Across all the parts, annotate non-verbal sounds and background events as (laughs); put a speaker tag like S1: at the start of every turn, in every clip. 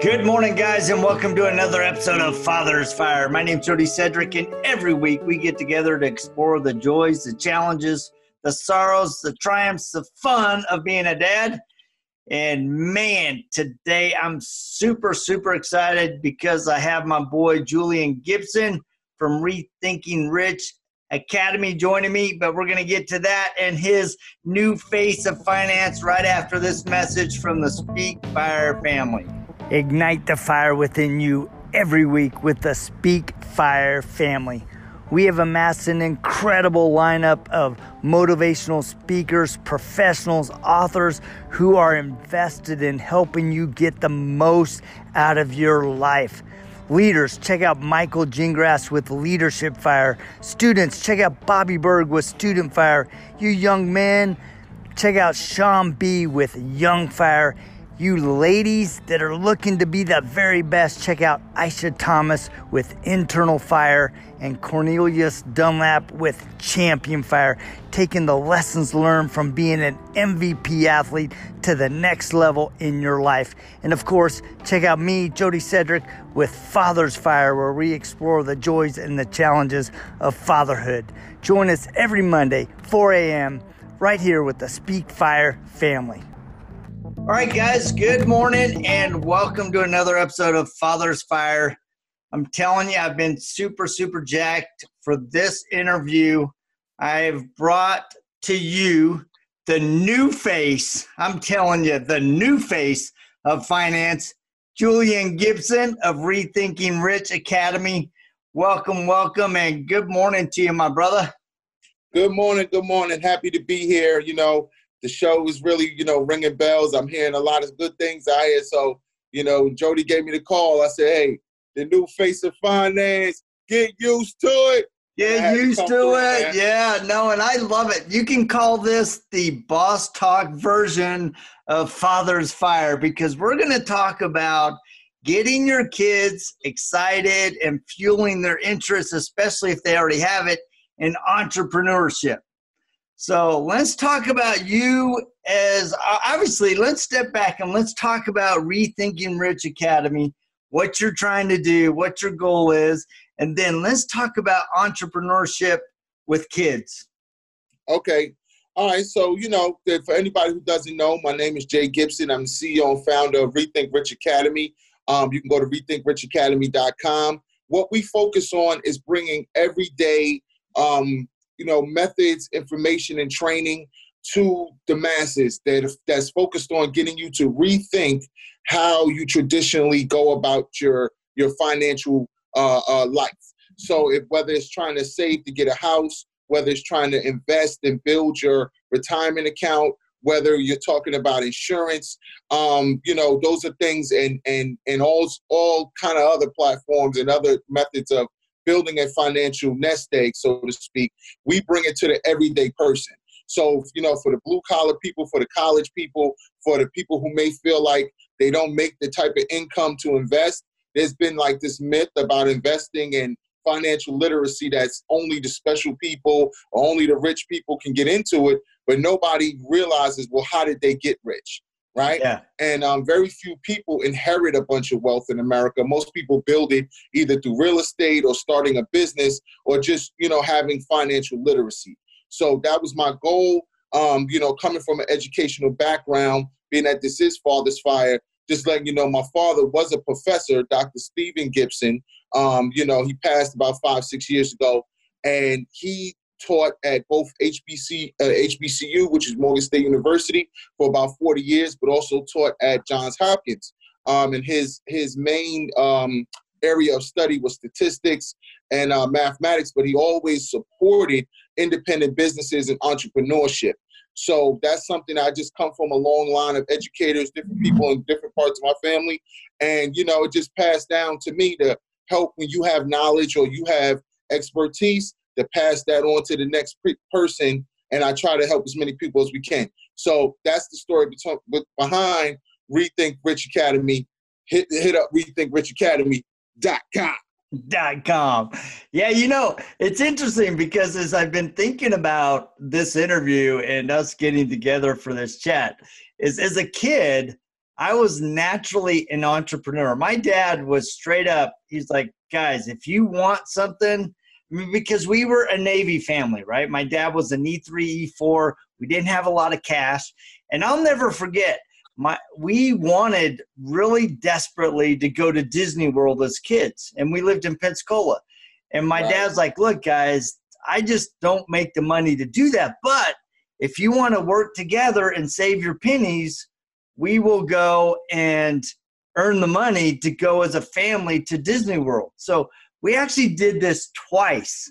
S1: Good morning, guys, and welcome to another episode of Father's Fire. My name's Jody Cedric, and every week we get together to explore the joys, the challenges, the sorrows, the triumphs, the fun of being a dad. And man, today I'm super, super excited because I have my boy Julian Gibson from Rethinking Rich Academy joining me, but we're going to get to that and his new face of finance right after this message from the Speak Fire family. Ignite the fire within you every week with the Speak Fire family. We have amassed an incredible lineup of motivational speakers, professionals, authors who are invested in helping you get the most out of your life. Leaders, check out Michael Gingrass with Leadership Fire. Students, check out Bobby Berg with Student Fire. You young men, check out Sean B with Young Fire. You ladies that are looking to be the very best, check out Aisha Thomas with Internal Fire and Cornelius Dunlap with Champion Fire, taking the lessons learned from being an MVP athlete to the next level in your life. And of course, check out me, Jody Cedric, with Father's Fire, where we explore the joys and the challenges of fatherhood. Join us every Monday, 4 a.m., right here with the Speak Fire family. All right, guys, good morning and welcome to another episode of Father's Fire. I'm telling you, I've been super, super jacked for this interview. I've brought to you the new face, I'm telling you, the new face of finance, Julian Gibson of Rethinking Rich Academy. Welcome, welcome, and good morning to you, my brother.
S2: Good morning, good morning. Happy to be here. You know, the show is really, you know, ringing bells. I'm hearing a lot of good things I hear. So, you know, Jody gave me the call. I said, hey, the new face of finance, get used to it.
S1: Get used to, to it. Yeah, no, and I love it. You can call this the boss talk version of Father's Fire because we're going to talk about getting your kids excited and fueling their interests, especially if they already have it, in entrepreneurship. So let's talk about you as obviously, let's step back and let's talk about Rethinking Rich Academy, what you're trying to do, what your goal is, and then let's talk about entrepreneurship with kids.
S2: Okay. All right. So, you know, for anybody who doesn't know, my name is Jay Gibson. I'm the CEO and founder of Rethink Rich Academy. Um, you can go to rethinkrichacademy.com. What we focus on is bringing everyday um, you know methods information and training to the masses that that's focused on getting you to rethink how you traditionally go about your your financial uh, uh, life. So if whether it's trying to save to get a house whether it's trying to invest and build your retirement account whether you're talking about insurance um, you know those are things and and and all all kind of other platforms and other methods of building a financial nest egg, so to speak, we bring it to the everyday person. So, you know, for the blue collar people, for the college people, for the people who may feel like they don't make the type of income to invest, there's been like this myth about investing and financial literacy that's only the special people only the rich people can get into it, but nobody realizes, well, how did they get rich? Right? Yeah. And um, very few people inherit a bunch of wealth in America. Most people build it either through real estate or starting a business or just, you know, having financial literacy. So that was my goal. Um, you know, coming from an educational background, being that this is Father's Fire, just letting you know, my father was a professor, Dr. Stephen Gibson. Um, you know, he passed about five, six years ago, and he taught at both HBC, uh, HBCU, which is Morgan State University, for about 40 years, but also taught at Johns Hopkins. Um, and his his main um, area of study was statistics and uh, mathematics, but he always supported independent businesses and entrepreneurship. So that's something I just come from a long line of educators, different people in different parts of my family, and you know it just passed down to me to help when you have knowledge or you have expertise to pass that on to the next person, and I try to help as many people as we can. So that's the story behind Rethink Rich Academy. Hit hit up rethinkrichacademy.com.
S1: Dot com. Yeah, you know, it's interesting because as I've been thinking about this interview and us getting together for this chat, is as a kid, I was naturally an entrepreneur. My dad was straight up, he's like, guys, if you want something, because we were a Navy family, right? My dad was an E3, E4. We didn't have a lot of cash. And I'll never forget, my we wanted really desperately to go to Disney World as kids. And we lived in Pensacola. And my right. dad's like, look, guys, I just don't make the money to do that. But if you want to work together and save your pennies, we will go and earn the money to go as a family to Disney World. So we actually did this twice.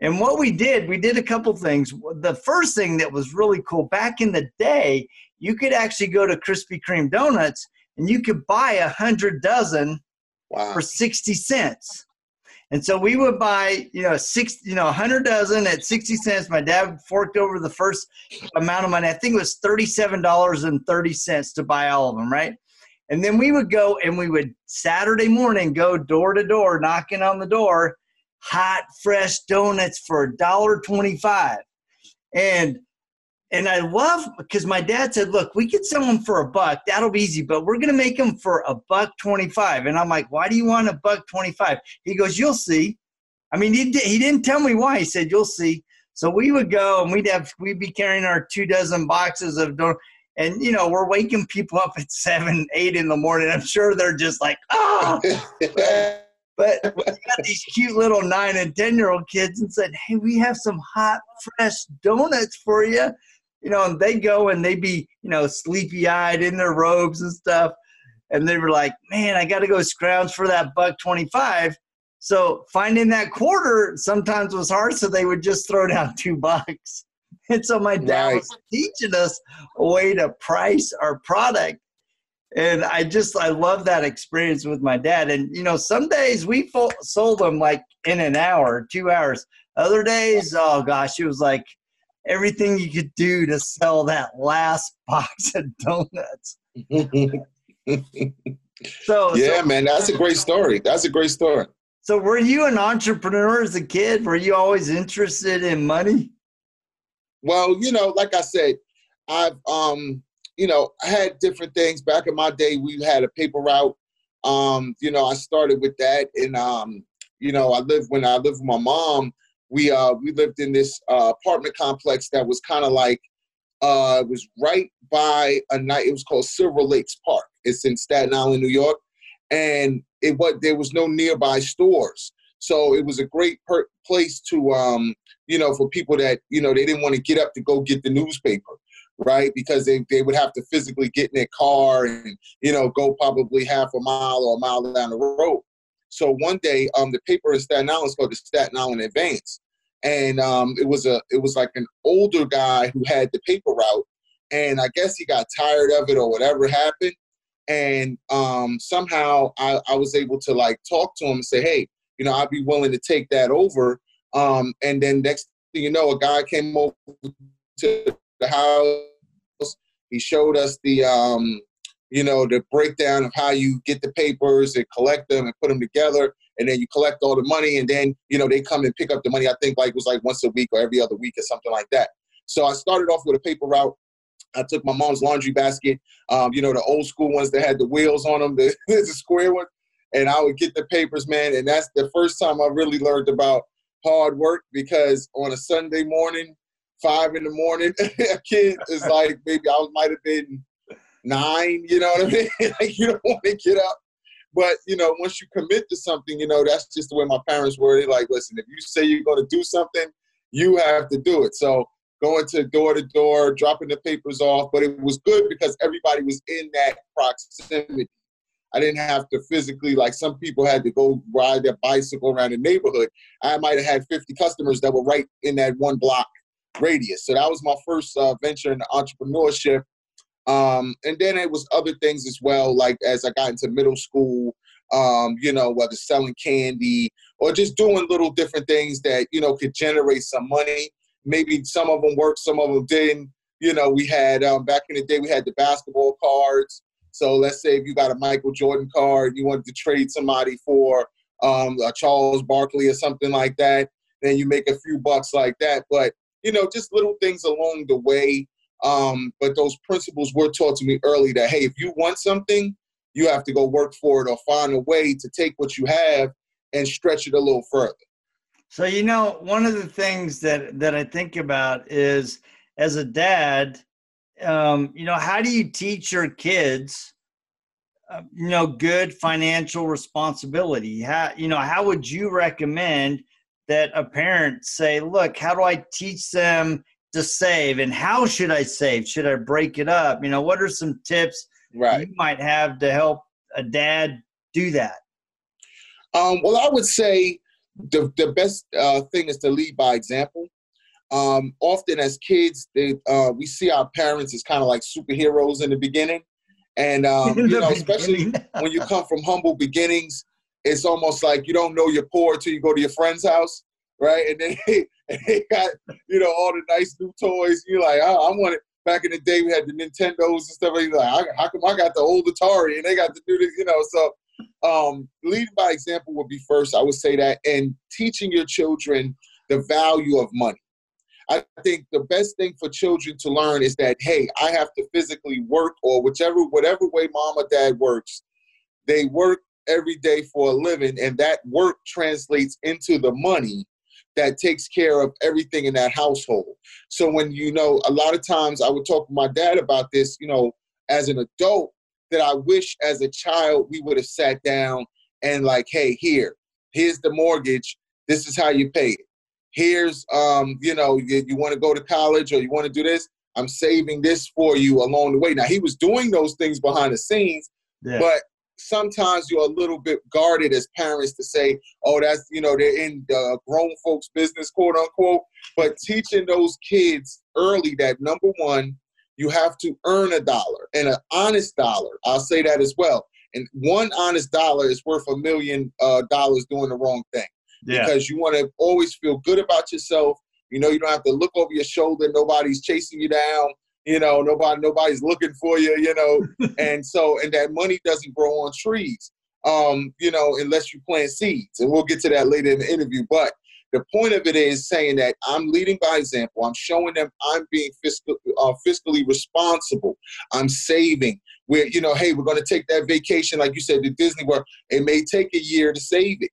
S1: And what we did, we did a couple things. The first thing that was really cool back in the day, you could actually go to Krispy Kreme Donuts and you could buy a hundred dozen wow. for 60 cents. And so we would buy, you know, six, you know, a hundred dozen at 60 cents. My dad forked over the first amount of money. I think it was $37.30 to buy all of them, right? And then we would go and we would Saturday morning go door to door, knocking on the door, hot, fresh donuts for a dollar twenty-five. And and I love because my dad said, "Look, we sell them for a buck. That'll be easy, but we're to make them for a buck twenty-five. And I'm like, "Why do you want a buck twenty-five? He goes, "You'll see." I mean, he he didn't tell me why. He said, "You'll see." So we would go and we'd have we'd be carrying our two dozen boxes of donuts and you know we're waking people up at seven eight in the morning. I'm sure they're just like oh (laughs) but we got these cute little nine and ten year old kids and said hey we have some hot fresh donuts for you you know and they go and they be you know sleepy eyed in their robes and stuff. And they were like man i got to go scrounge for that buck 25 so finding that quarter sometimes was hard so they would just throw down two bucks and so my dad right. was teaching us a way to price our product. And I just, I love that experience with my dad. And, you know, some days we fo- sold them like in an hour, two hours. Other days, oh gosh, it was like everything you could do to sell that last (laughs) box of donuts. (laughs)
S2: so, yeah, so, man, that's a great story. That's a great story.
S1: So, were you an entrepreneur as a kid? Were you always interested in money?
S2: Well, you know, like I said, I've um, you know, I had different things. Back in my day, we had a paper route. Um, you know, I started with that, and um, you know, I lived when I lived with my mom. We uh, we lived in this uh, apartment complex that was kind of like uh, it was right by a night. It was called Silver Lakes Park. It's in Staten Island, New York, and it was there was no nearby stores, so it was a great per- place to um, you know, for people that, you know, they didn't want to get up to go get the newspaper, right? Because they, they would have to physically get in their car and, you know, go probably half a mile or a mile down the road. So one day, um, the paper in Staten Island is called the Staten Island Advance. And um, it was a it was like an older guy who had the paper route, and I guess he got tired of it or whatever happened. And um, somehow I, I was able to like talk to him and say, hey, you know, I'd be willing to take that over um, and then next thing you know, a guy came over to the house. He showed us the, um, you know, the breakdown of how you get the papers and collect them and put them together. And then you collect all the money, and then you know they come and pick up the money. I think like it was like once a week or every other week or something like that. So I started off with a paper route. I took my mom's laundry basket, um, you know, the old school ones that had the wheels on them, (laughs) the, the square one, and I would get the papers, man. And that's the first time I really learned about hard work because on a Sunday morning, five in the morning, (laughs) a kid is like maybe I might have been nine. You know what I mean? (laughs) like you don't want to get up. But you know, once you commit to something, you know that's just the way my parents were. They like, listen, if you say you're going to do something, you have to do it. So going to door to door, dropping the papers off, but it was good because everybody was in that proximity. I didn't have to physically, like some people had to go ride their bicycle around the neighborhood. I might have had 50 customers that were right in that one block radius. So that was my first uh, venture into entrepreneurship. Um, and then it was other things as well, like as I got into middle school, um, you know, whether selling candy or just doing little different things that, you know, could generate some money. Maybe some of them worked, some of them didn't. You know, we had, um, back in the day, we had the basketball cards. So let's say if you got a Michael Jordan card, you wanted to trade somebody for um, a Charles Barkley or something like that, then you make a few bucks like that. But you know, just little things along the way. Um, but those principles were taught to me early that hey, if you want something, you have to go work for it or find a way to take what you have and stretch it a little further.
S1: So you know, one of the things that that I think about is as a dad, um, you know, how do you teach your kids, uh, you know, good financial responsibility? How you know, how would you recommend that a parent say, look, how do I teach them to save, and how should I save? Should I break it up? You know, what are some tips right. you might have to help a dad do that?
S2: Um, well, I would say the, the best uh, thing is to lead by example. Um, often as kids, they, uh, we see our parents as kind of like superheroes in the beginning. And, um, you know, especially (laughs) when you come from humble beginnings, it's almost like you don't know you're poor until you go to your friend's house, right? And then (laughs) they, and they got, you know, all the nice new toys. You're like, oh, I want it. Back in the day, we had the Nintendos and stuff. And you're like, how come I got the old Atari and they got to do this, you know? So um, leading by example would be first. I would say that, and teaching your children the value of money. I think the best thing for children to learn is that hey, I have to physically work, or whichever whatever way mom or dad works, they work every day for a living, and that work translates into the money that takes care of everything in that household. So when you know, a lot of times I would talk to my dad about this, you know, as an adult, that I wish as a child we would have sat down and like, hey, here, here's the mortgage. This is how you pay it. Here's, um, you know, you, you want to go to college or you want to do this. I'm saving this for you along the way. Now he was doing those things behind the scenes, yeah. but sometimes you're a little bit guarded as parents to say, "Oh, that's you know they're in the grown folks' business, quote unquote." But teaching those kids early that number one, you have to earn a dollar and an honest dollar. I'll say that as well. And one honest dollar is worth a million uh, dollars doing the wrong thing. Yeah. Because you want to always feel good about yourself. You know, you don't have to look over your shoulder. Nobody's chasing you down. You know, nobody nobody's looking for you. You know, (laughs) and so and that money doesn't grow on trees. Um, you know, unless you plant seeds, and we'll get to that later in the interview. But the point of it is saying that I'm leading by example. I'm showing them I'm being fiscal, uh, fiscally responsible. I'm saving. We're, you know, hey, we're going to take that vacation, like you said, to Disney World. It may take a year to save it.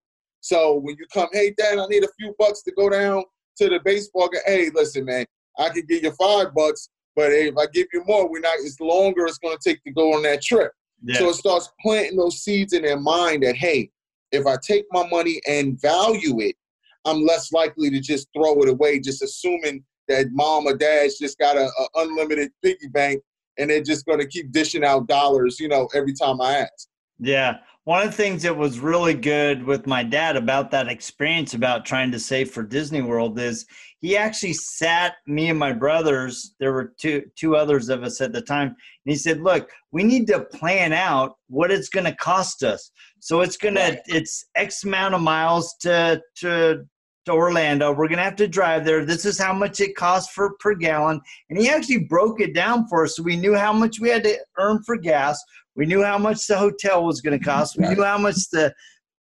S2: So when you come, hey, Dad, I need a few bucks to go down to the baseball game. Hey, listen, man, I can give you five bucks, but hey, if I give you more, we're not. It's longer. It's going to take to go on that trip. Yeah. So it starts planting those seeds in their mind that hey, if I take my money and value it, I'm less likely to just throw it away, just assuming that mom or dad's just got a, a unlimited piggy bank and they're just going to keep dishing out dollars, you know, every time I ask.
S1: Yeah. One of the things that was really good with my dad about that experience about trying to save for Disney World is he actually sat me and my brothers, there were two two others of us at the time, and he said, "Look, we need to plan out what it's going to cost us. So it's going right. to it's X amount of miles to to to Orlando. We're going to have to drive there. This is how much it costs for per gallon. And he actually broke it down for us so we knew how much we had to earn for gas. We knew how much the hotel was going to cost. We knew how much the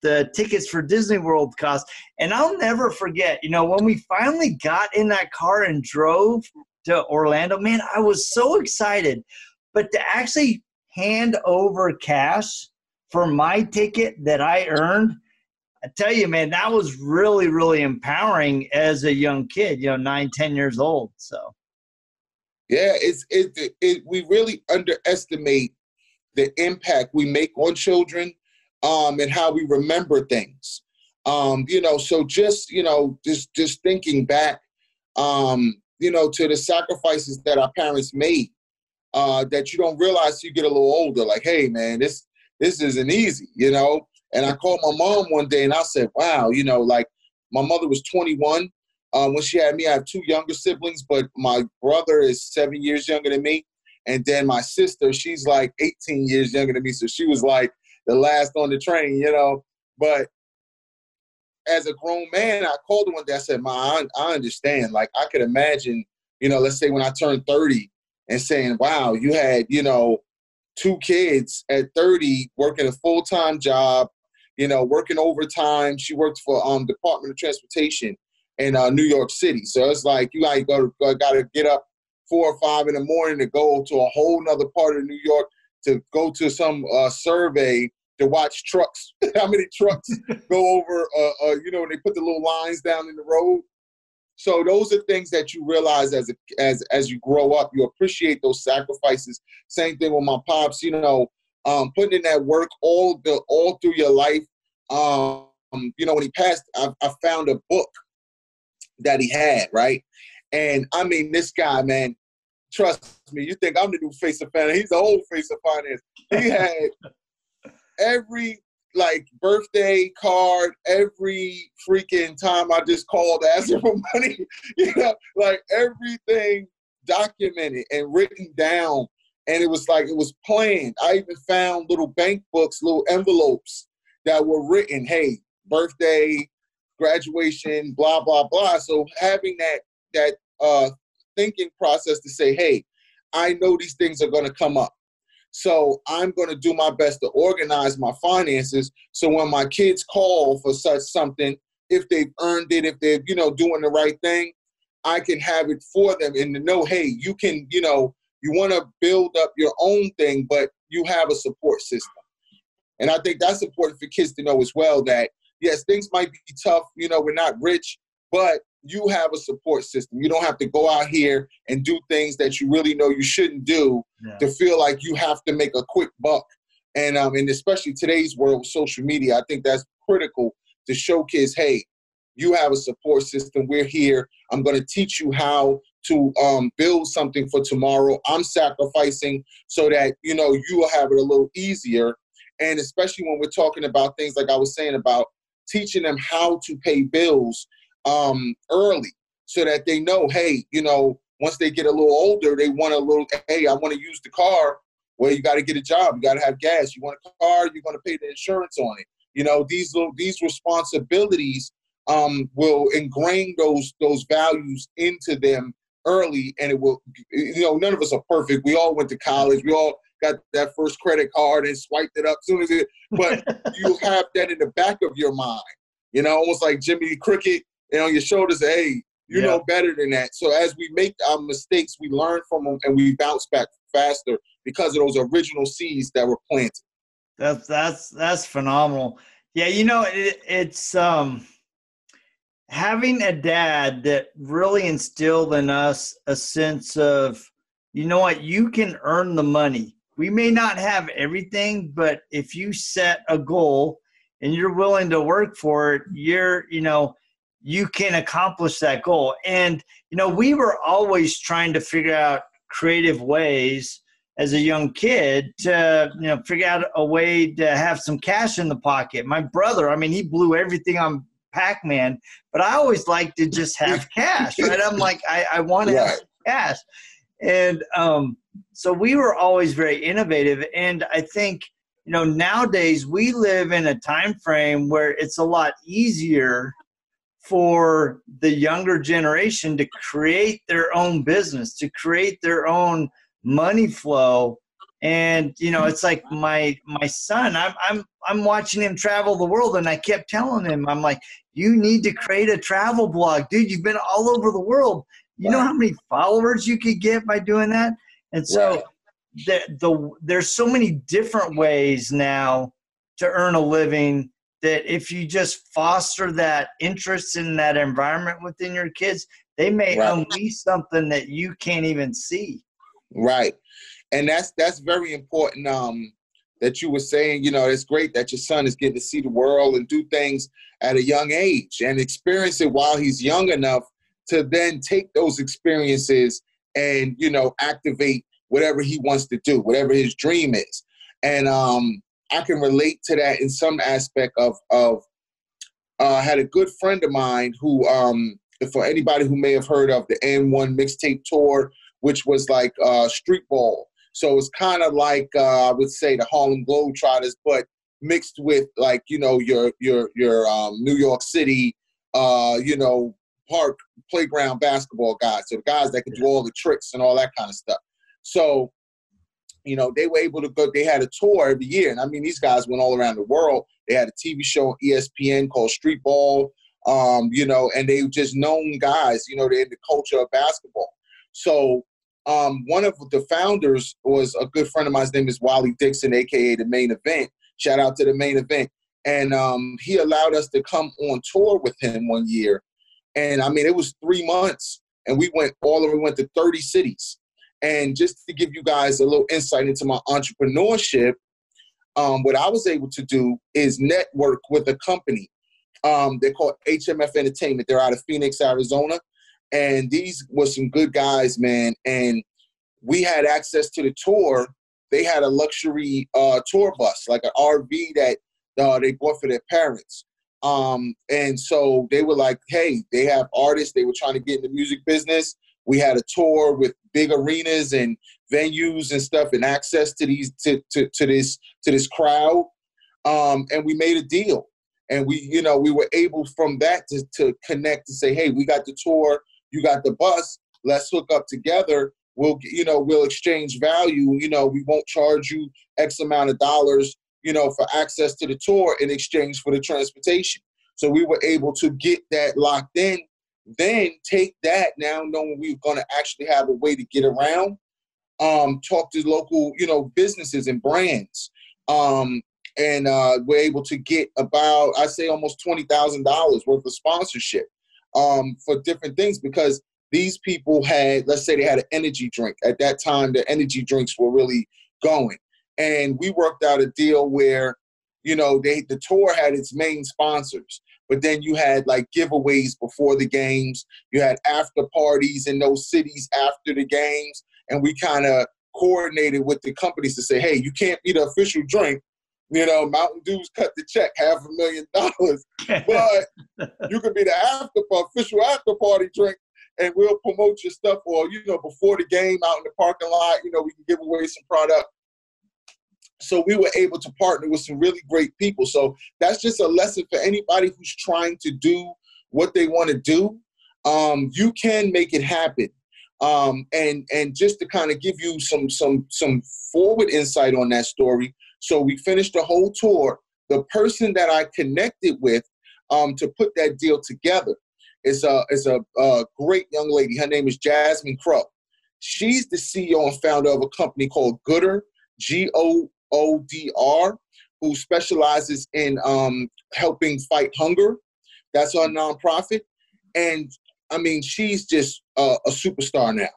S1: the tickets for Disney World cost. And I'll never forget, you know, when we finally got in that car and drove to Orlando, man, I was so excited. But to actually hand over cash for my ticket that I earned I tell you, man, that was really, really empowering as a young kid, you know, nine, ten years old. So,
S2: yeah, it's it, it, it we really underestimate the impact we make on children um, and how we remember things. Um, you know, so just you know, just just thinking back, um, you know, to the sacrifices that our parents made, uh, that you don't realize you get a little older. Like, hey, man, this this isn't easy, you know. And I called my mom one day and I said, wow, you know, like my mother was 21 uh, when she had me. I have two younger siblings, but my brother is seven years younger than me. And then my sister, she's like 18 years younger than me. So she was like the last on the train, you know. But as a grown man, I called her one day. I said, Ma, I, understand. Like, I could imagine, you know, let's say when I turned 30 and saying, wow, you had, you know, two kids at 30 working a full time job, you know, working overtime. She worked for um Department of Transportation in uh, New York City. So it's like you gotta go, got to get up four or five in the morning to go to a whole nother part of New York to go to some uh, survey to watch trucks, (laughs) how many trucks (laughs) go over, uh, uh, you know, when they put the little lines down in the road. So those are things that you realize as a, as as you grow up. You appreciate those sacrifices. Same thing with my pops. You know, um, putting in that work all the all through your life. Um, you know, when he passed, I, I found a book that he had, right? And I mean, this guy, man, trust me, you think I'm the new face of finance. He's the old face of finance. He (laughs) had every like birthday card, every freaking time I just called asking for money, (laughs) you know, like everything documented and written down. And it was like it was planned. I even found little bank books, little envelopes that were written, hey, birthday, graduation, blah, blah, blah. So having that that uh thinking process to say, hey, I know these things are gonna come up. So I'm going to do my best to organize my finances. So when my kids call for such something, if they've earned it, if they're you know doing the right thing, I can have it for them and to know, hey, you can you know you want to build up your own thing, but you have a support system. And I think that's important for kids to know as well that yes, things might be tough. You know, we're not rich, but you have a support system. You don't have to go out here and do things that you really know you shouldn't do yeah. to feel like you have to make a quick buck. And um, and especially today's world with social media, I think that's critical to show kids, hey, you have a support system. We're here. I'm going to teach you how to um, build something for tomorrow. I'm sacrificing so that you know you will have it a little easier. And especially when we're talking about things like I was saying about teaching them how to pay bills um, early so that they know, hey, you know, once they get a little older, they want a little, hey, I want to use the car. Well, you got to get a job. You got to have gas. You want a car, you're going to pay the insurance on it. You know, these little these responsibilities um, will ingrain those those values into them early, and it will. You know, none of us are perfect. We all went to college. We all got that first credit card and swiped it up as soon as it. But (laughs) you have that in the back of your mind. You know, almost like Jimmy Cricket and on your shoulders, hey, you yeah. know better than that. So as we make our mistakes, we learn from them and we bounce back faster because of those original seeds that were planted.
S1: That's that's that's phenomenal. Yeah, you know it, it's um having a dad that really instilled in us a sense of you know what you can earn the money. We may not have everything, but if you set a goal and you're willing to work for it, you're you know you can accomplish that goal. And, you know, we were always trying to figure out creative ways as a young kid to, you know, figure out a way to have some cash in the pocket. My brother, I mean, he blew everything on Pac Man, but I always like to just have (laughs) cash, right? I'm like, I, I want to have cash. And um, so we were always very innovative. And I think, you know, nowadays we live in a time frame where it's a lot easier for the younger generation to create their own business, to create their own money flow. And you know, it's like my my son. I'm I'm I'm watching him travel the world, and I kept telling him, I'm like, you need to create a travel blog, dude. You've been all over the world. You know how many followers you could get by doing that? And so, the, the there's so many different ways now to earn a living that if you just foster that interest in that environment within your kids, they may right. unleash something that you can't even see.
S2: Right. And that's that's very important. Um, that you were saying, you know, it's great that your son is getting to see the world and do things at a young age and experience it while he's young enough to then take those experiences and, you know, activate whatever he wants to do, whatever his dream is. And um, I can relate to that in some aspect of of. Uh, I had a good friend of mine who, um, for anybody who may have heard of the AND1 mixtape tour, which was like uh, street ball. So it's kind of like uh, I would say the Harlem Globetrotters, but mixed with like you know your your your um, New York City, uh, you know park playground basketball guys. So the guys that can do all the tricks and all that kind of stuff. So you know, they were able to go, they had a tour every year. And I mean, these guys went all around the world. They had a TV show on ESPN called Street Ball, um, you know, and they were just known guys, you know, they're in the culture of basketball. So um, one of the founders was a good friend of mine. His name is Waliyy Dixon, aka the Main Event. Shout out to the Main Event. And um, he allowed us to come on tour with him one year. And I mean, it was three months, and we went all over. We went to 30 cities. And just to give you guys a little insight into my entrepreneurship, um, what I was able to do is network with a company. Um, they're called HMF Entertainment. They're out of Phoenix, Arizona. And these were some good guys, man. And we had access to the tour. They had a luxury uh, tour bus, like an RV that uh, they bought for their parents. Um, and so they were like, hey, they have artists. They were trying to get in the music business. We had a tour with big arenas and venues and stuff and access to these to, to, to this to this crowd. Um, and we made a deal. And we, you know, we were able from that to, to connect and say, hey, we got the tour, you got the bus, let's hook up together. We'll, you know, we'll exchange value. You know, we won't charge you X amount of dollars, you know, for access to the tour in exchange for the transportation. So we were able to get that locked in then take that now knowing we're going to actually have a way to get around, um, talk to local, you know, businesses and brands. Um, and uh, we're able to get about, I say, almost twenty thousand dollars worth of sponsorship um, for different things because these people had, let's say, they had an energy drink at that time. The energy drinks were really going, and we worked out a deal where, you know, they the tour had its main sponsors, but then you had like giveaways before the games. You had after parties in those cities after the games, and we kind of coordinated with the companies to say, hey, you can't be the official drink. You know, Mountain Dew's cut the check, half a million dollars, (laughs) but you can be the after official after party drink, and we'll promote your stuff. Or you know, before the game, out in the parking lot, you know, we can give away some product so we were able to partner with some really great people. So that's just a lesson for anybody who's trying to do what they want to do. Um, you can make it happen. Um, and and just to kind of give you some some some forward insight on that story. So we finished the whole tour. The person that I connected with um, to put that deal together is a is a, a great young lady. Her name is Jasmine Crowe. She's the CEO and founder of a company called Goodr, G O ODR, who specializes in um, helping fight hunger. That's our nonprofit. And I mean, she's just a, a superstar now.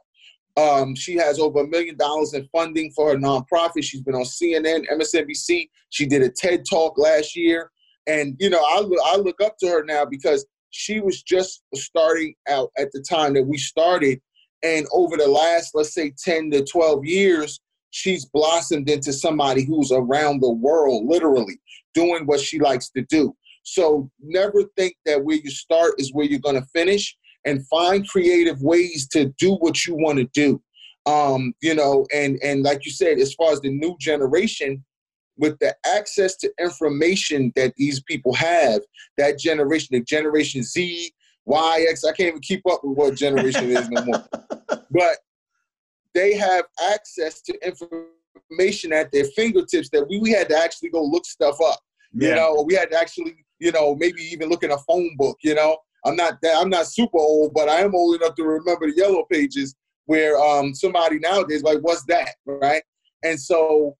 S2: Um, she has over a million dollars in funding for her nonprofit. She's been on CNN, MSNBC. She did a TED talk last year. And, you know, I, I look up to her now because she was just starting out at the time that we started. And over the last, let's say, 10 to 12 years, she's blossomed into somebody who's around the world, literally doing what she likes to do. So never think that where you start is where you're going to finish, and find creative ways to do what you want to do. Um, you know, and and like you said, as far as the new generation, with the access to information that these people have, that generation, the Generation Z, Y, X, I can't even keep up with what generation it is no more. (laughs) But they have access to information at their fingertips that we, we had to actually go look stuff up. Yeah. You know, we had to actually, you know, maybe even look in a phone book, you know. I'm not that I'm not super old, but I am old enough to remember the yellow pages where um somebody nowadays like, what's that? Right. And so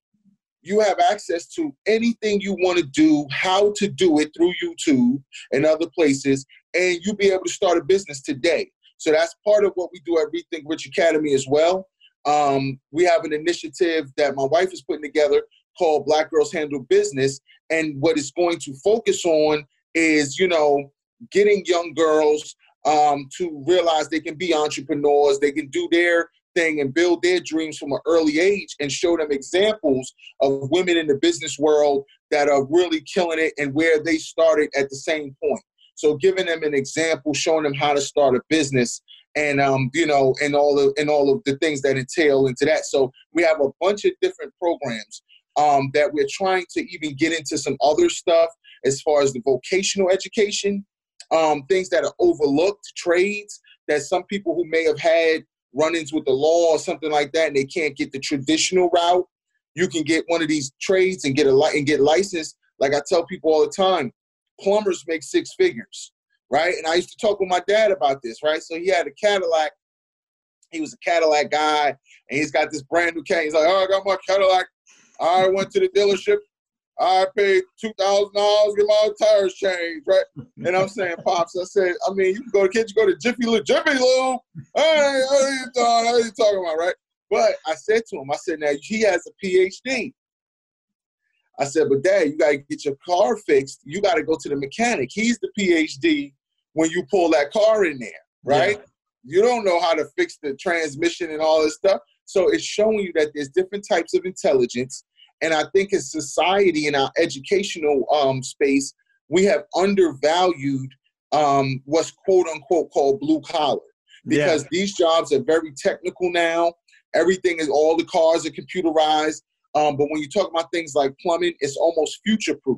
S2: you have access to anything you want to do, how to do it through YouTube and other places, and you'll be able to start a business today. So that's part of what we do at Rethink Rich Academy as well. Um, we have an initiative that my wife is putting together called Black Girls Handle Business. And what it's going to focus on is, you know, getting young girls um, to realize they can be entrepreneurs, they can do their thing and build their dreams from an early age and show them examples of women in the business world that are really killing it and where they started at the same point. So giving them an example, showing them how to start a business and um, you know, and all of and all of the things that entail into that. So we have a bunch of different programs um, that we're trying to even get into some other stuff as far as the vocational education, um, things that are overlooked, trades that some people who may have had run-ins with the law or something like that, and they can't get the traditional route. You can get one of these trades and get a li- and get licensed. Like I tell people all the time, plumbers make six figures right? And I used to talk with my dad about this, right? So he had a Cadillac he was a Cadillac guy, and he's got this brand new car. He's like, oh, I got my Cadillac. I went to the dealership. I paid two thousand dollars to get my tires changed, right? And I'm saying, (laughs) pops, I said, I mean, you can go to kids, you go to Jiffy Lube, Jiffy Lube. Hey, what are you talking, what are you talking about, right? But I said to him, I said, now he has a PhD. I said, but dad, you gotta get your car fixed. You gotta go to the mechanic. He's the PhD when you pull that car in there, right? Yeah. You don't know how to fix the transmission and all this stuff. So it's showing you that there's different types of intelligence. And I think in society, in our educational um, space, we have undervalued um, what's quote unquote called blue collar because yeah. these jobs are very technical now. Everything is all the cars are computerized. Um, but when you talk about things like plumbing, it's almost future proof.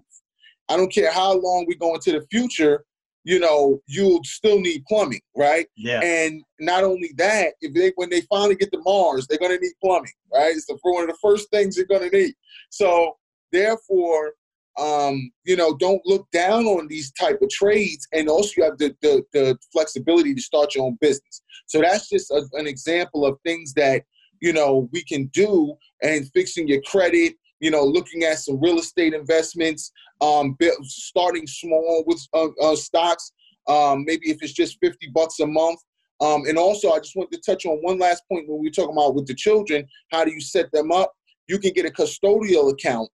S2: I don't care how long we go into the future, you know, you'll still need plumbing, right?
S1: Yeah.
S2: And not only that, if they when they finally get to Mars, they're gonna need plumbing, right? It's the, one of the first things you're gonna need. So therefore, um, you know, don't look down on these type of trades, and also you have the the, the flexibility to start your own business. So that's just a, an example of things that you know we can do and fixing your credit you know, looking at some real estate investments, um, starting small with uh, uh, stocks, um, maybe if it's just 50 bucks a month. Um, and also, I just want to touch on one last point when we were talking about with the children, how do you set them up? You can get a custodial account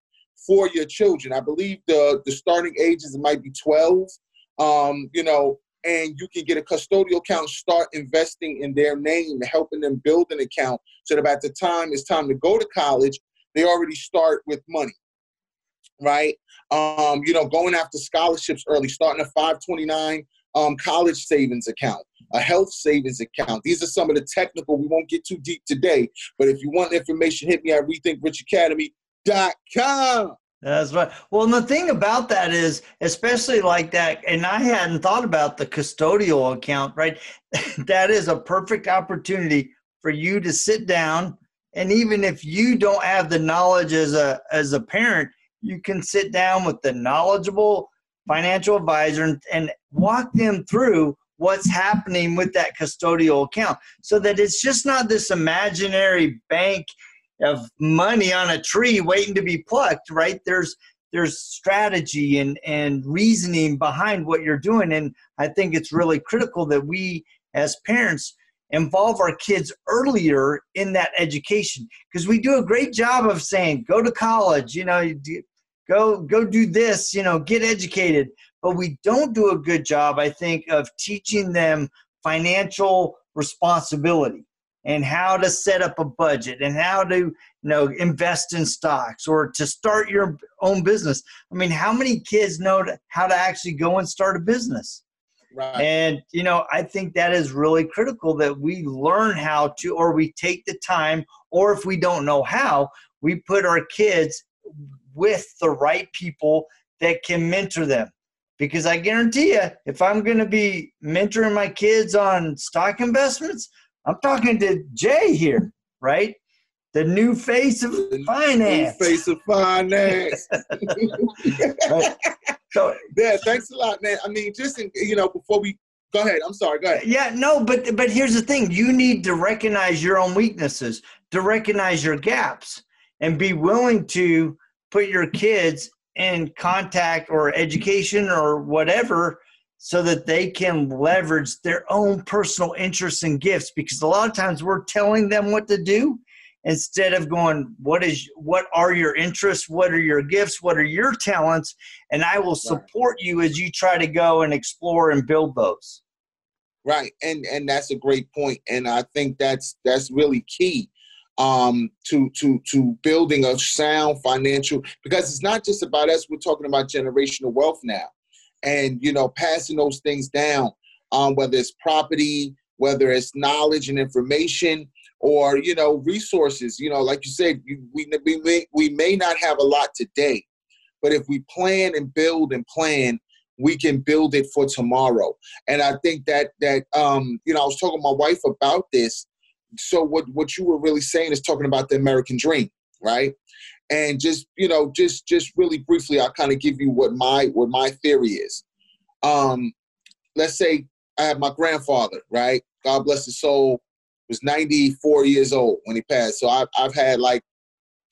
S2: for your children. I believe the, the starting ages might be 12, um, you know, and you can get a custodial account, start investing in their name, helping them build an account so that by the time it's time to go to college, they already start with money, right? Um, you know, going after scholarships early, starting a 529 um, college savings account, a health savings account. These are some of the technical. We won't get too deep today, but if you want information, hit me at rethinkrichacademy.com.
S1: That's right. Well, and the thing about that is, especially like that, and I hadn't thought about the custodial account, right? (laughs) that is a perfect opportunity for you to sit down and even if you don't have the knowledge as a as a parent you can sit down with the knowledgeable financial advisor and, and walk them through what's happening with that custodial account so that it's just not this imaginary bank of money on a tree waiting to be plucked right? There's there's strategy and and reasoning behind what you're doing. And i think it's really critical that we as parents involve our kids earlier in that education. Because we do a great job of saying go to college you know go go do this you know get educated. But we don't do a good job i think of teaching them financial responsibility and how to set up a budget and how to you know invest in stocks or to start your own business. I mean how many kids know how to actually go and start a business Right. And, you know, I think that is really critical that we learn how to, or we take the time, or if we don't know how, we put our kids with the right people that can mentor them. Because I guarantee you, if I'm going to be mentoring my kids on stock investments, I'm talking to Jay here, right? The new face of finance.
S2: New face of finance. right. (laughs) (laughs) So yeah, thanks a lot, man. I mean, just in, you know, before we go ahead, I'm sorry. Go ahead.
S1: Yeah, no, but but here's the thing: you need to recognize your own weaknesses, to recognize your gaps, and be willing to put your kids in contact or education or whatever so that they can leverage their own personal interests and gifts because a lot of times we're telling them what to do instead of going what is what are your interests? What are your gifts? What are your talents? And i will support you as you try to go and explore and build those.
S2: Right and and that's a great point and i think that's that's really key um to to to building a sound financial because it's not just about us we're talking about generational wealth now. And you know passing those things down um whether it's property whether it's knowledge and information or you know resources you know like you said we, we, may, we may not have a lot today but if we plan and build and plan we can build it for tomorrow. And i think that that um you know i was talking to my wife about this. So what what you were really saying is talking about the american dream right? And just you know just just really briefly i'll kind of give you what my what my theory is. Um let's say i have my grandfather right? God bless his soul was 94 years old when he passed. So I've I've had like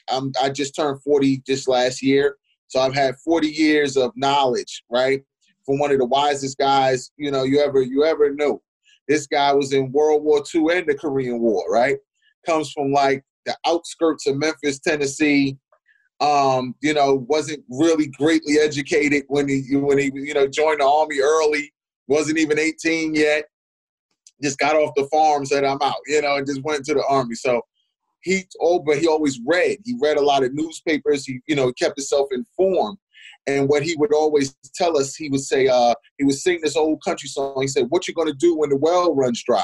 S2: I'm I just turned 40 just last year. So I've had 40 years of knowledge, right? From one of the wisest guys, you know, you ever you ever knew. This guy was in World War II and the Korean War, right? Comes from like the outskirts of Memphis, Tennessee. Um, you know, wasn't really greatly educated when he when he you know joined the army early. Wasn't even 18 yet. Just got off the farm, said I'm out, you know, and just went to the army. So he oh, but he always read. He read a lot of newspapers. He you know kept himself informed. And what he would always tell us, he would say, uh, he would sing this old country song. He said, "What you gonna do when the well runs dry?"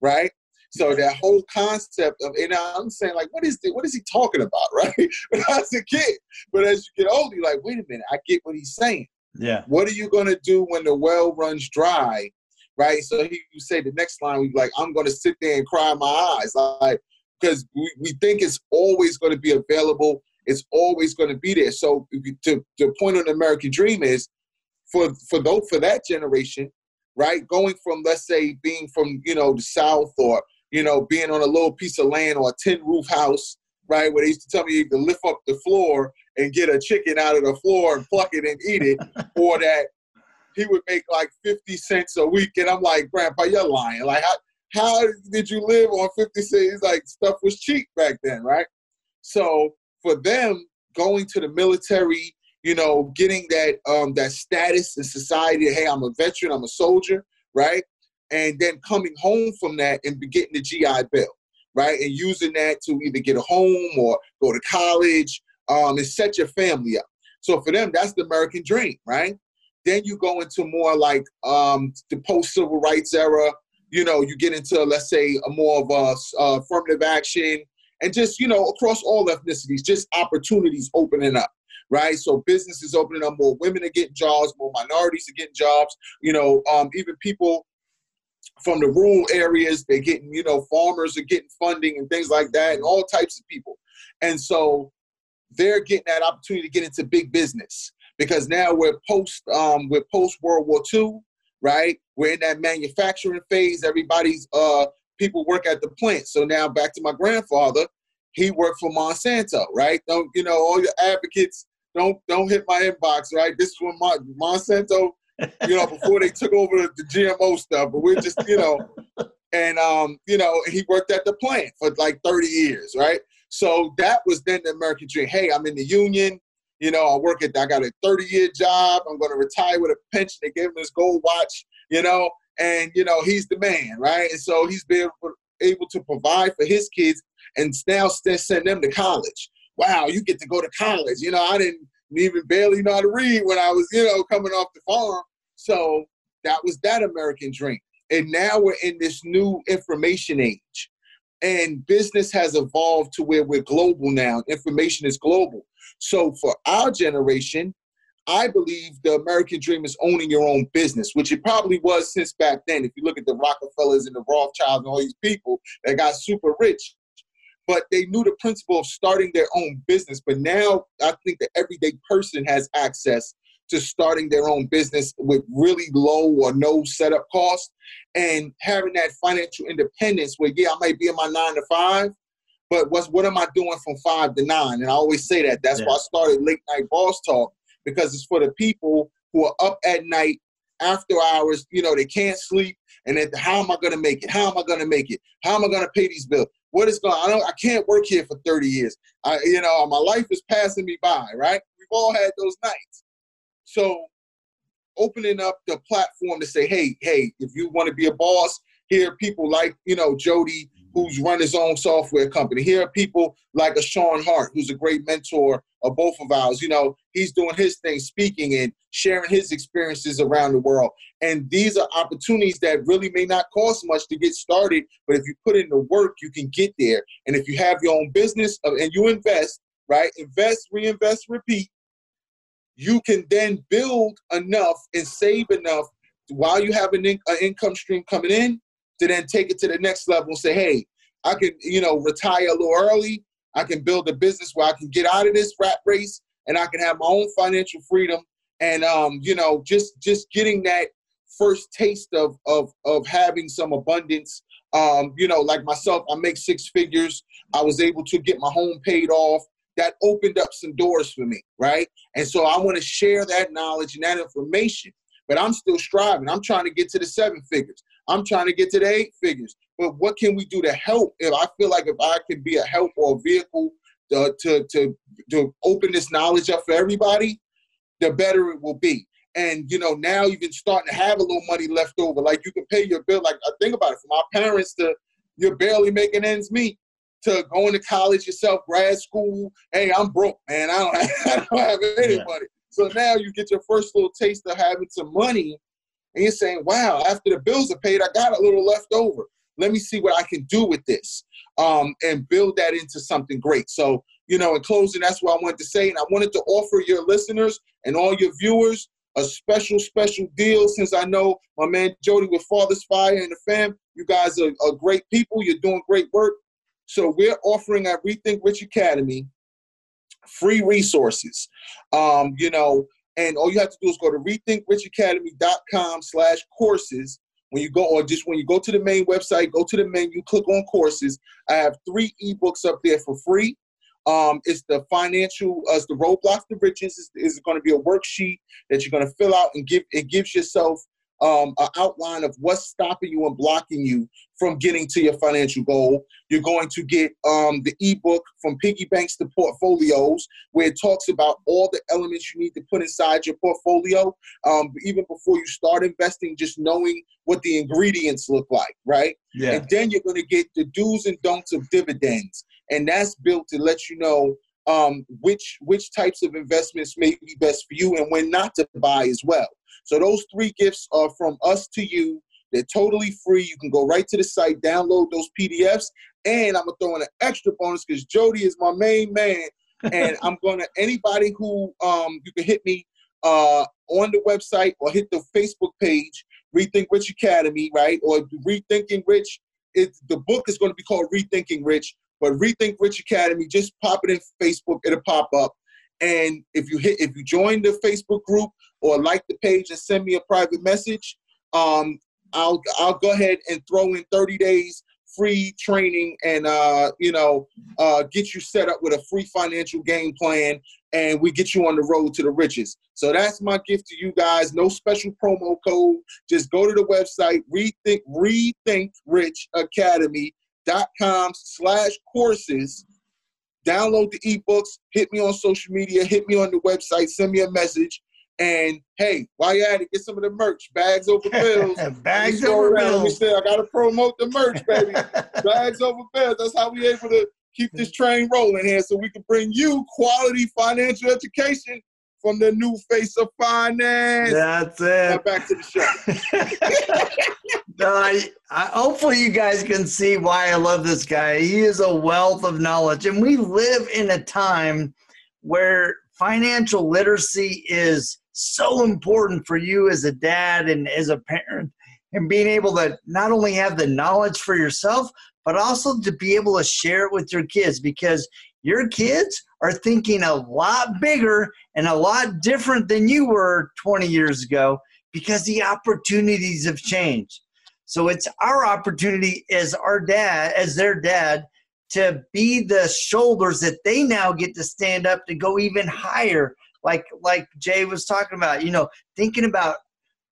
S2: Right? So that whole concept of, and I'm saying like, what is the, what is he talking about, (laughs) right? When I was a kid, but as you get older, you're like, wait a minute, I get what he's saying.
S1: Yeah.
S2: What are you gonna do when the well runs dry, right? So he would say the next line, we like, I'm gonna sit there and cry my eyes, like because we, we think it's always going to be available. It's always going to be there. So to the point on the American Dream is for for those for that generation, right? Going from let's say being from you know the South or you know, being on a little piece of land or a tin roof house, right, where they used to tell me you can lift up the floor and get a chicken out of the floor and pluck it and eat it, (laughs) or that he would make like 50 cents a week. And I'm like, Grandpa, you're lying. Like, how, how did you live on 50 cents? Like, stuff was cheap back then, right? So for them, going to the military, you know, getting that um, that status in society, hey, I'm a veteran, I'm a soldier, right? and then coming home from that and getting the GI Bill, right? And using that to either get a home or go to college um, and set your family up. So for them, that's the American dream, right? Then you go into more like um, the post civil rights era. You know, you get into let's say a more of a uh, affirmative action, and just you know across all ethnicities, just opportunities opening up right? So businesses opening up, more women are getting jobs, more minorities are getting jobs. You know, um, even people from the rural areas. They're getting, you know, farmers are getting funding and things like that, and all types of people. And so they're getting that opportunity to get into big business because now we're post um, we're post World War II, right? We're in that manufacturing phase. Everybody's uh, people work at the plant. So now back to my grandfather, he worked for Monsanto, right? Don't you know all your advocates? Don't don't hit my inbox, right? This is when Monsanto you know, before they took over the, GMO stuff. But we're just, you know, and um, you know, he worked at the plant for like 30 years, right? So that was then the American dream. Hey, I'm in the union. You know, I work at. I got a 30 year job. I'm going to retire with a pension. They gave him his gold watch. You know, and you know he's the man, right? And so he's been able to provide for his kids and now send them to college. Wow, you get to go to college. You know, I didn't even barely know how to read when I was, you know, coming off the farm. So that was that American dream. And now we're in this new information age. And business has evolved to where we're global now. Information is global. So for our generation, I believe the American dream is owning your own business, which it probably was since back then. If you look at the Rockefellers and the Rothschilds and all these people that got super rich, but they knew the principle of starting their own business. But now I think the everyday person has access to starting their own business with really low or no setup cost and having that financial independence where yeah, I might be in my nine to five, but what's what am I doing from five to nine? And I always say that. That's yeah. why I started late night boss talk because it's for the people who are up at night after hours, you know, they can't sleep. And then how am I gonna make it? How am I gonna make it? How am I gonna pay these bills? What is going I don't I can't work here for 30 years. I you know, my life is passing me by, right? We've all had those nights. So opening up the platform to say, hey, hey, if you want to be a boss, here people like, you know, Jody, who's run his own software company. Here are people like a Sean Hart, who's a great mentor of both of ours. You know, he's doing his thing, speaking and sharing his experiences around the world. And these are opportunities that really may not cost much to get started, but if you put in the work, you can get there. And if you have your own business uh, and you invest, right? Invest, reinvest, repeat you can then build enough and save enough while you have an, in, an income stream coming in to then take it to the next level and say, hey, I can, you know, retire a little early. I can build a business where I can get out of this rat race and I can have my own financial freedom. And um, you know, just just getting that first taste of of of having some abundance Um, you know, like myself, I make six figures. I was able to get my home paid off. That opened up some doors for me, right? And so I want to share that knowledge and that information. But I'm still striving. I'm trying to get to the seven figures. I'm trying to get to the eight figures. But what can we do to help? If I feel like if I can be a help or a vehicle to, to, to, to open this knowledge up for everybody, the better it will be. And you know, now you've been starting to have a little money left over. Like you can pay your bill. Like I think about it, from my parents to you're barely making ends meet to going to college yourself, grad school. Hey, I'm broke, man. I don't have, (laughs) I don't have any money. So now you get your first little taste of having some money, and you're saying, "Wow, after the bills are paid, I got a little left over. Let me see what I can do with this, um, and build that into something great." So, you know, in closing, that's what I wanted to say, and I wanted to offer your listeners and all your viewers a special, special deal since I know my man Jody with Father's Fire and the fam. You guys are, are great people. You're doing great work. So we're offering at Rethink Rich Academy free resources. Um, you know, and all you have to do is go to rethinkrichacademy.com slash courses. When you go, or just when you go to the main website, go to the menu, click on courses. I have three ebooks up there for free. Um, it's the financial, uh, the roadblocks to riches. Is, is going to be a worksheet that you're going to fill out and give. It gives yourself um, an outline of what's stopping you and blocking you from getting to your financial goal. You're going to get um, the ebook from piggy banks to portfolios, where it talks about all the elements you need to put inside your portfolio. Um, even before you start investing, just knowing what the ingredients look like, right? Yeah. And then you're going to get the do's and don'ts of dividends, and that's built to let you know um, which which types of investments may be best for you and when not to buy as well. So those three gifts are from us to you. They're totally free. You can go right to the site, download those PDFs, and I'm gonna throw in an extra bonus because Jody is my main man, and (laughs) I'm gonna anybody who um you can hit me uh on the website or hit the Facebook page, Rethink Rich Academy, right? Or Rethinking Rich. It's the book is going to be called Rethinking Rich, but Rethink Rich Academy. Just pop it in Facebook; it'll pop up. And if you hit, if you join the Facebook group or like the page and send me a private message, um, I'll I'll go ahead and throw in 30 days free training and uh, you know uh, get you set up with a free financial game plan, and we get you on the road to the riches. So that's my gift to you guys. No special promo code. Just go to the website rethink rethink rich academy.com slash courses download the ebooks, hit me on social media, hit me on the website, send me a message. And hey, while you're at it, get some of the merch. Bags over bills. (laughs)
S1: Bags over bills.
S2: We said I gotta promote the merch, baby. (laughs) Bags over bills. That's how we able to keep this train rolling here so we can bring you quality financial education from the new face of finance.
S1: That's it.
S2: Now back to the show. (laughs)
S1: no, I, I, hopefully you guys can see why I love this guy. He is a wealth of knowledge, and we live in a time where financial literacy is so important for you as a dad and as a parent, and being able to not only have the knowledge for yourself, but also to be able to share it with your kids because your kids are thinking a lot bigger and a lot different than you were 20 years ago because the opportunities have changed. So it's our opportunity as our dad, as their dad, to be the shoulders that they now get to stand up to go even higher. Like like Jay was talking about, you know, thinking about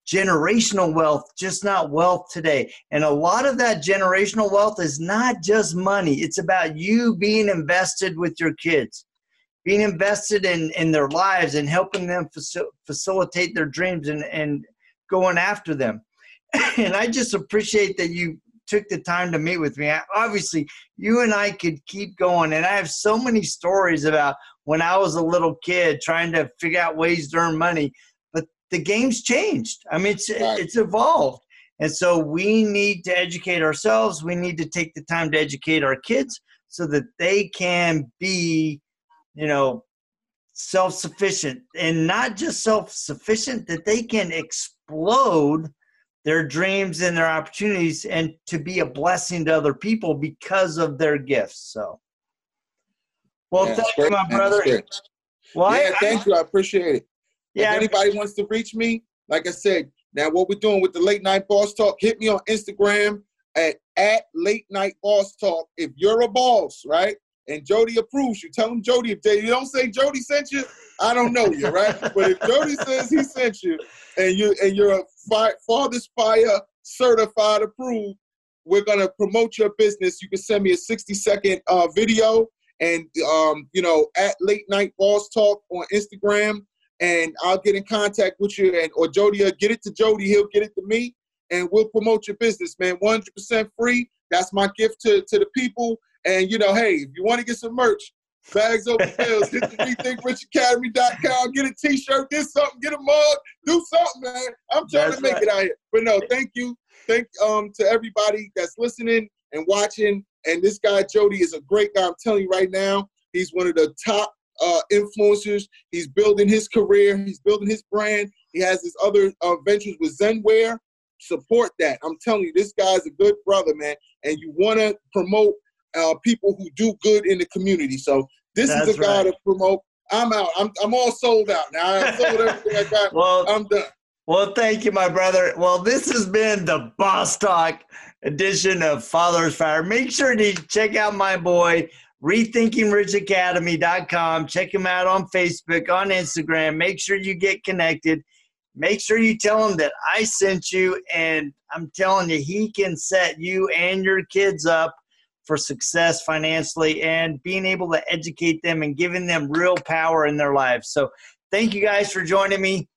S1: generational wealth, just not wealth today. And a lot of that generational wealth is not just money. It's about you being invested with your kids, being invested in, in their lives and helping them facil- facilitate their dreams and, and going after them. (laughs) and I just appreciate that you took the time to meet with me. I, obviously, you and I could keep going, and I have so many stories about when I was a little kid trying to figure out ways to earn money. The game's changed. I mean, it's right. it's evolved, and so we need to educate ourselves. We need to take the time to educate our kids so that they can be, you know, self-sufficient, and not just self-sufficient that they can explode their dreams and their opportunities and to be a blessing to other people because of their gifts. So, well, yeah, thank you, my brother.
S2: Well, yeah, I, thank I, you. I appreciate it. Yeah. If anybody wants to reach me, like I said, now what we're doing with the late night boss talk, hit me on Instagram. at, at Late Night Boss Talk. If you're a boss, right? And Jody approves you, tell him Jody. If they, you don't say Jody sent you, I don't know you, right? (laughs) but if Jody says he sent you, and you and you're a fi- Father's Fire certified approved, we're gonna promote your business. You can send me a 60 second uh, video, and um, you know, at Late Night Boss Talk on Instagram, and I'll get in contact with you. And or Jody, will get it to Jody. He'll get it to me, and we'll promote your business, man. 100% free. That's my gift to to the people. And you know, hey, if you want to get some merch, bags over (laughs) sales, hit the rethinkrichacademy.com, get a t-shirt, get something, get a mug, do something, man. I'm trying that's to make right. it out here. But no, thank you. Thank um to everybody that's listening and watching. And this guy Jody is a great guy. I'm telling you right now, he's one of the top uh, influencers. He's building his career. He's building his brand. He has his other uh, ventures with Zenwear. Support that. I'm telling you, this guy's a good brother, man. And you want to promote uh, people who do good in the community. So this That's is a guy right. to promote. I'm out. I'm, I'm all sold out now. I sold everything I got. (laughs) well, I'm done.
S1: Well, thank you, my brother. Well, this has been the Boss Talk edition of Father's Fire. Make sure to check out my boy, rethinkingricacademy.com. Check him out on Facebook, on Instagram. Make sure you get connected. Make sure you tell him that I sent you, and I'm telling you, he can set you and your kids up for success financially and being able to educate them and giving them real power in their lives. So, thank you guys for joining me.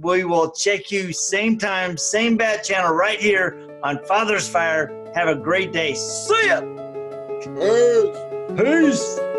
S1: We will check you same time, same bat channel right here on Father's Fire. Have a great day. See ya.
S2: Peace.
S1: Peace.